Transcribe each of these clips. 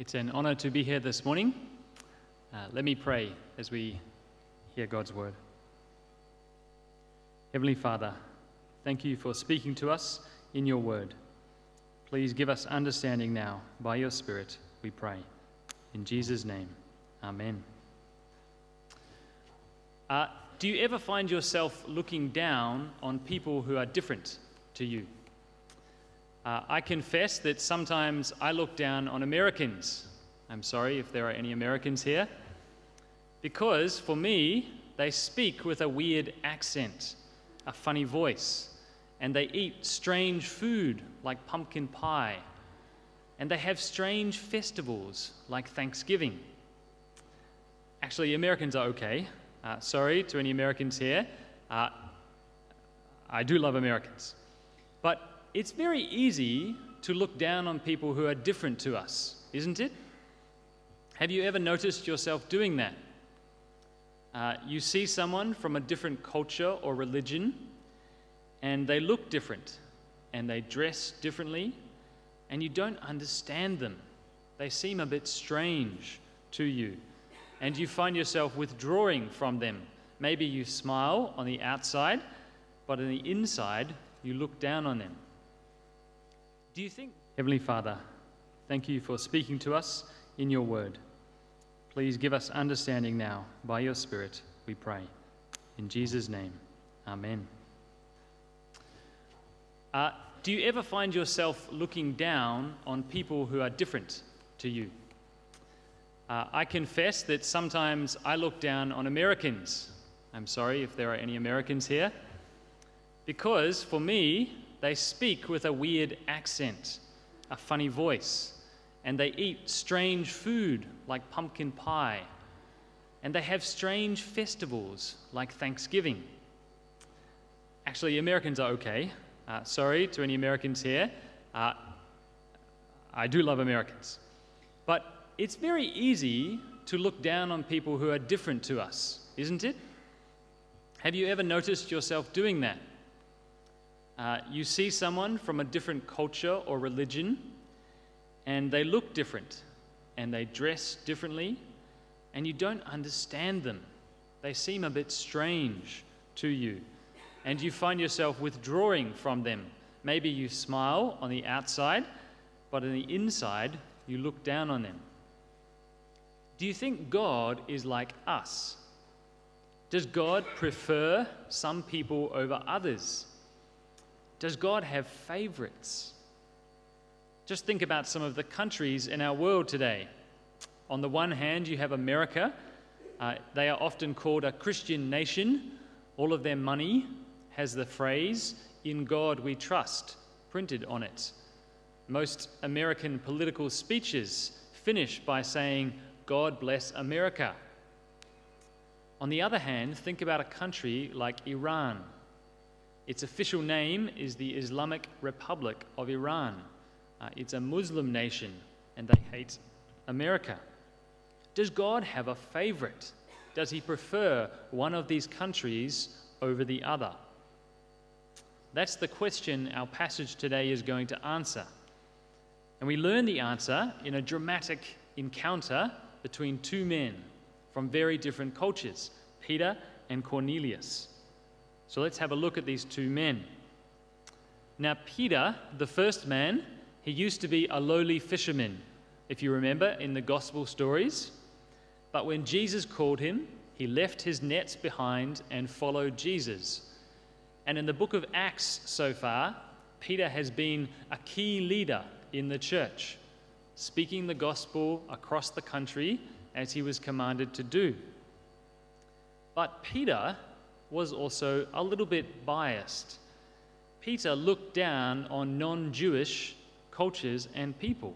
It's an honor to be here this morning. Uh, let me pray as we hear God's word. Heavenly Father, thank you for speaking to us in your word. Please give us understanding now by your Spirit, we pray. In Jesus' name, amen. Uh, do you ever find yourself looking down on people who are different to you? Uh, I confess that sometimes I look down on Americans. I'm sorry if there are any Americans here. Because for me, they speak with a weird accent, a funny voice, and they eat strange food like pumpkin pie, and they have strange festivals like Thanksgiving. Actually, Americans are okay. Uh, sorry to any Americans here. Uh, I do love Americans. But it's very easy to look down on people who are different to us, isn't it? Have you ever noticed yourself doing that? Uh, you see someone from a different culture or religion, and they look different, and they dress differently, and you don't understand them. They seem a bit strange to you, and you find yourself withdrawing from them. Maybe you smile on the outside, but on the inside, you look down on them. Do you think, Heavenly Father, thank you for speaking to us in your word. Please give us understanding now by your Spirit, we pray. In Jesus' name, amen. Uh, do you ever find yourself looking down on people who are different to you? Uh, I confess that sometimes I look down on Americans. I'm sorry if there are any Americans here. Because for me, they speak with a weird accent, a funny voice, and they eat strange food like pumpkin pie, and they have strange festivals like Thanksgiving. Actually, Americans are okay. Uh, sorry to any Americans here. Uh, I do love Americans. But it's very easy to look down on people who are different to us, isn't it? Have you ever noticed yourself doing that? Uh, you see someone from a different culture or religion, and they look different, and they dress differently, and you don't understand them. They seem a bit strange to you, and you find yourself withdrawing from them. Maybe you smile on the outside, but on the inside, you look down on them. Do you think God is like us? Does God prefer some people over others? Does God have favorites? Just think about some of the countries in our world today. On the one hand, you have America. Uh, they are often called a Christian nation. All of their money has the phrase, In God we trust, printed on it. Most American political speeches finish by saying, God bless America. On the other hand, think about a country like Iran. Its official name is the Islamic Republic of Iran. Uh, it's a Muslim nation and they hate America. Does God have a favorite? Does he prefer one of these countries over the other? That's the question our passage today is going to answer. And we learn the answer in a dramatic encounter between two men from very different cultures, Peter and Cornelius. So let's have a look at these two men. Now, Peter, the first man, he used to be a lowly fisherman, if you remember in the gospel stories. But when Jesus called him, he left his nets behind and followed Jesus. And in the book of Acts so far, Peter has been a key leader in the church, speaking the gospel across the country as he was commanded to do. But Peter was also a little bit biased. Peter looked down on non Jewish cultures and people.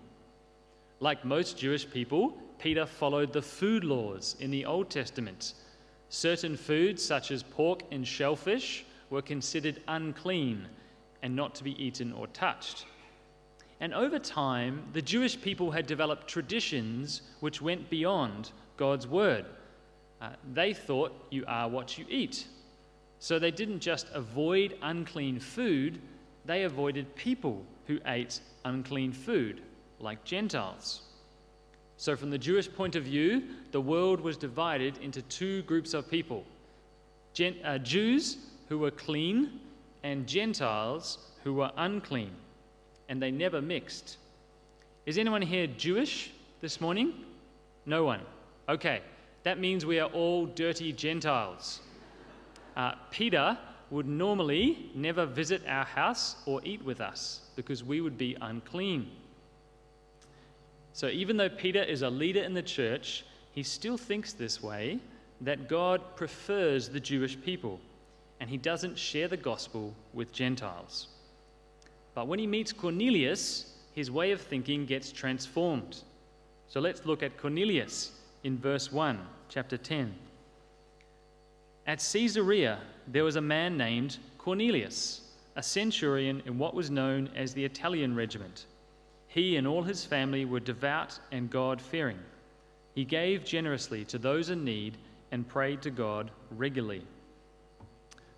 Like most Jewish people, Peter followed the food laws in the Old Testament. Certain foods, such as pork and shellfish, were considered unclean and not to be eaten or touched. And over time, the Jewish people had developed traditions which went beyond God's word. Uh, they thought you are what you eat. So they didn't just avoid unclean food, they avoided people who ate unclean food, like Gentiles. So, from the Jewish point of view, the world was divided into two groups of people Gen- uh, Jews who were clean and Gentiles who were unclean, and they never mixed. Is anyone here Jewish this morning? No one. Okay, that means we are all dirty Gentiles. Uh, Peter would normally never visit our house or eat with us because we would be unclean. So, even though Peter is a leader in the church, he still thinks this way that God prefers the Jewish people and he doesn't share the gospel with Gentiles. But when he meets Cornelius, his way of thinking gets transformed. So let's look at Cornelius in verse 1, chapter 10. At Caesarea, there was a man named Cornelius, a centurion in what was known as the Italian regiment. He and all his family were devout and God fearing. He gave generously to those in need and prayed to God regularly.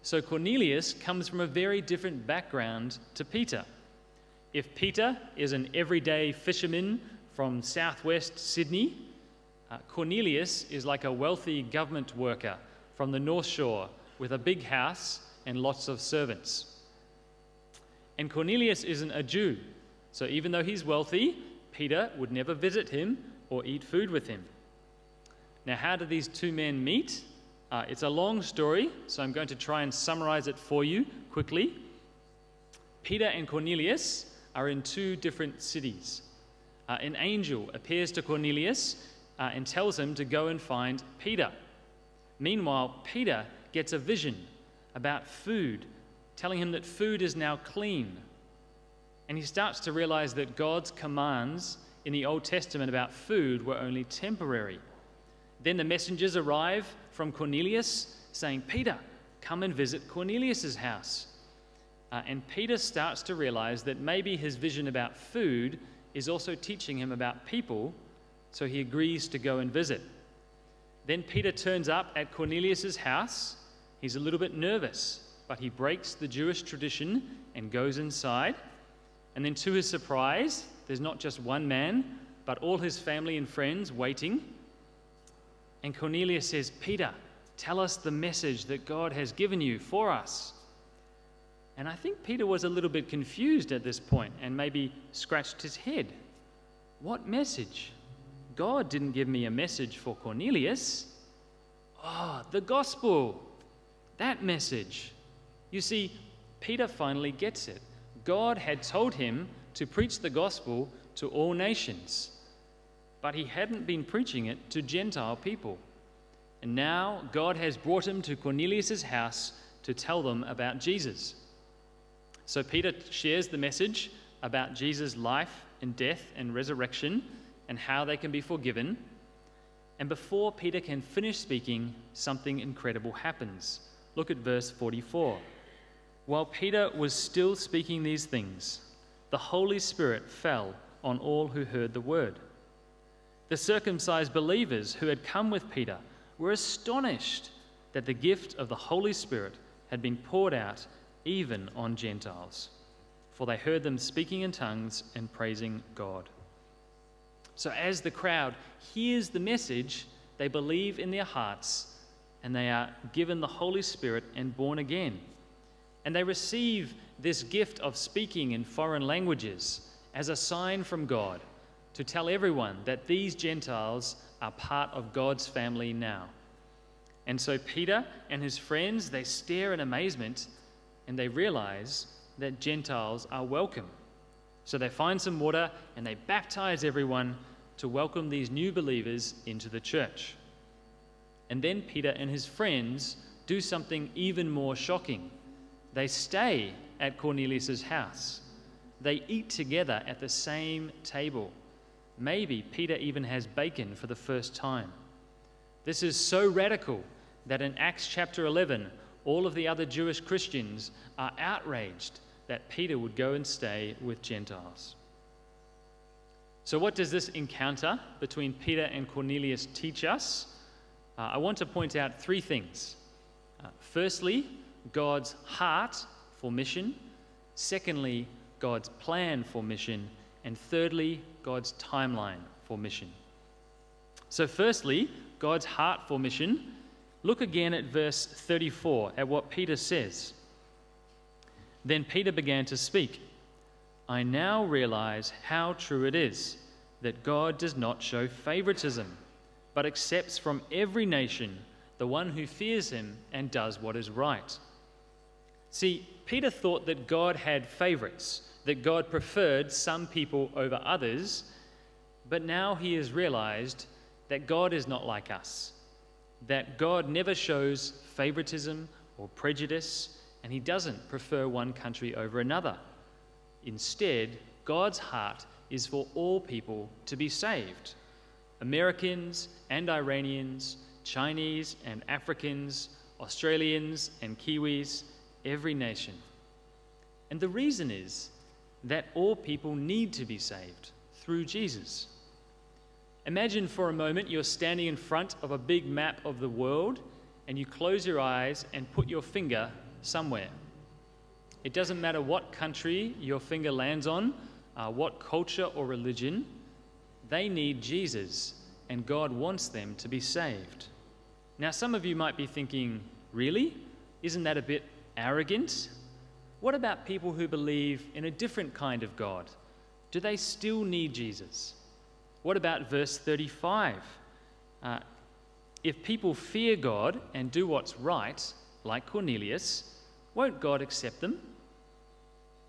So Cornelius comes from a very different background to Peter. If Peter is an everyday fisherman from southwest Sydney, uh, Cornelius is like a wealthy government worker from the North Shore with a big house and lots of servants. And Cornelius isn't a Jew, so even though he's wealthy, Peter would never visit him or eat food with him. Now, how do these two men meet? Uh, it's a long story, so I'm going to try and summarize it for you quickly. Peter and Cornelius are in two different cities. Uh, an angel appears to Cornelius uh, and tells him to go and find Peter. Meanwhile, Peter gets a vision about food, telling him that food is now clean. And he starts to realize that God's commands in the Old Testament about food were only temporary. Then the messengers arrive from Cornelius saying, Peter, come and visit Cornelius's house. Uh, and Peter starts to realize that maybe his vision about food is also teaching him about people, so he agrees to go and visit. Then Peter turns up at Cornelius's house. He's a little bit nervous, but he breaks the Jewish tradition and goes inside. And then, to his surprise, there's not just one man, but all his family and friends waiting. And Cornelius says, Peter, tell us the message that God has given you for us. And I think Peter was a little bit confused at this point and maybe scratched his head. What message? God didn't give me a message for Cornelius. Oh, the gospel. That message. You see, Peter finally gets it. God had told him to preach the gospel to all nations, but he hadn't been preaching it to Gentile people. And now God has brought him to Cornelius' house to tell them about Jesus. So Peter shares the message about Jesus' life and death and resurrection and how they can be forgiven. And before Peter can finish speaking, something incredible happens. Look at verse 44. While Peter was still speaking these things, the Holy Spirit fell on all who heard the word. The circumcised believers who had come with Peter were astonished that the gift of the Holy Spirit had been poured out even on Gentiles, for they heard them speaking in tongues and praising God. So, as the crowd hears the message, they believe in their hearts and they are given the Holy Spirit and born again. And they receive this gift of speaking in foreign languages as a sign from God to tell everyone that these Gentiles are part of God's family now. And so Peter and his friends, they stare in amazement and they realize that Gentiles are welcome. So they find some water and they baptize everyone to welcome these new believers into the church. And then Peter and his friends do something even more shocking. They stay at Cornelius' house. They eat together at the same table. Maybe Peter even has bacon for the first time. This is so radical that in Acts chapter 11, all of the other Jewish Christians are outraged that Peter would go and stay with Gentiles. So, what does this encounter between Peter and Cornelius teach us? Uh, I want to point out three things. Uh, firstly, God's heart for mission. Secondly, God's plan for mission. And thirdly, God's timeline for mission. So, firstly, God's heart for mission. Look again at verse 34 at what Peter says. Then Peter began to speak. I now realize how true it is that God does not show favoritism, but accepts from every nation the one who fears him and does what is right. See, Peter thought that God had favorites, that God preferred some people over others, but now he has realized that God is not like us, that God never shows favoritism or prejudice, and he doesn't prefer one country over another. Instead, God's heart is for all people to be saved Americans and Iranians, Chinese and Africans, Australians and Kiwis, every nation. And the reason is that all people need to be saved through Jesus. Imagine for a moment you're standing in front of a big map of the world and you close your eyes and put your finger somewhere. It doesn't matter what country your finger lands on, uh, what culture or religion, they need Jesus and God wants them to be saved. Now, some of you might be thinking, really? Isn't that a bit arrogant? What about people who believe in a different kind of God? Do they still need Jesus? What about verse 35? Uh, if people fear God and do what's right, like Cornelius, won't God accept them?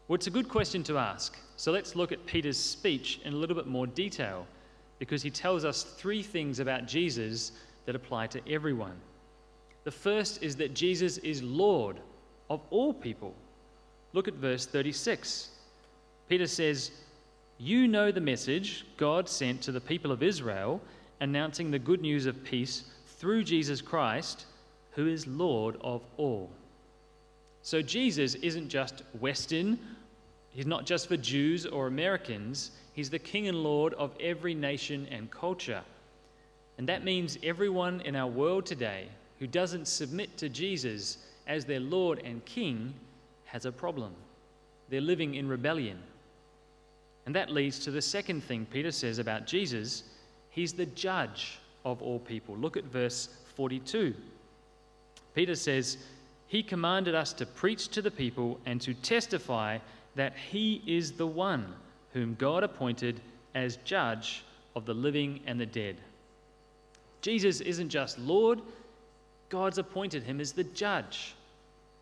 Well, it's a good question to ask. So let's look at Peter's speech in a little bit more detail because he tells us three things about Jesus that apply to everyone. The first is that Jesus is Lord of all people. Look at verse 36. Peter says, you know the message God sent to the people of Israel, announcing the good news of peace through Jesus Christ, who is Lord of all. So Jesus isn't just Western, he's not just for Jews or Americans, he's the King and Lord of every nation and culture. And that means everyone in our world today who doesn't submit to Jesus as their Lord and King has a problem. They're living in rebellion. And that leads to the second thing Peter says about Jesus he's the judge of all people. Look at verse 42. Peter says, He commanded us to preach to the people and to testify that He is the one whom God appointed as judge of the living and the dead. Jesus isn't just Lord, God's appointed him as the judge.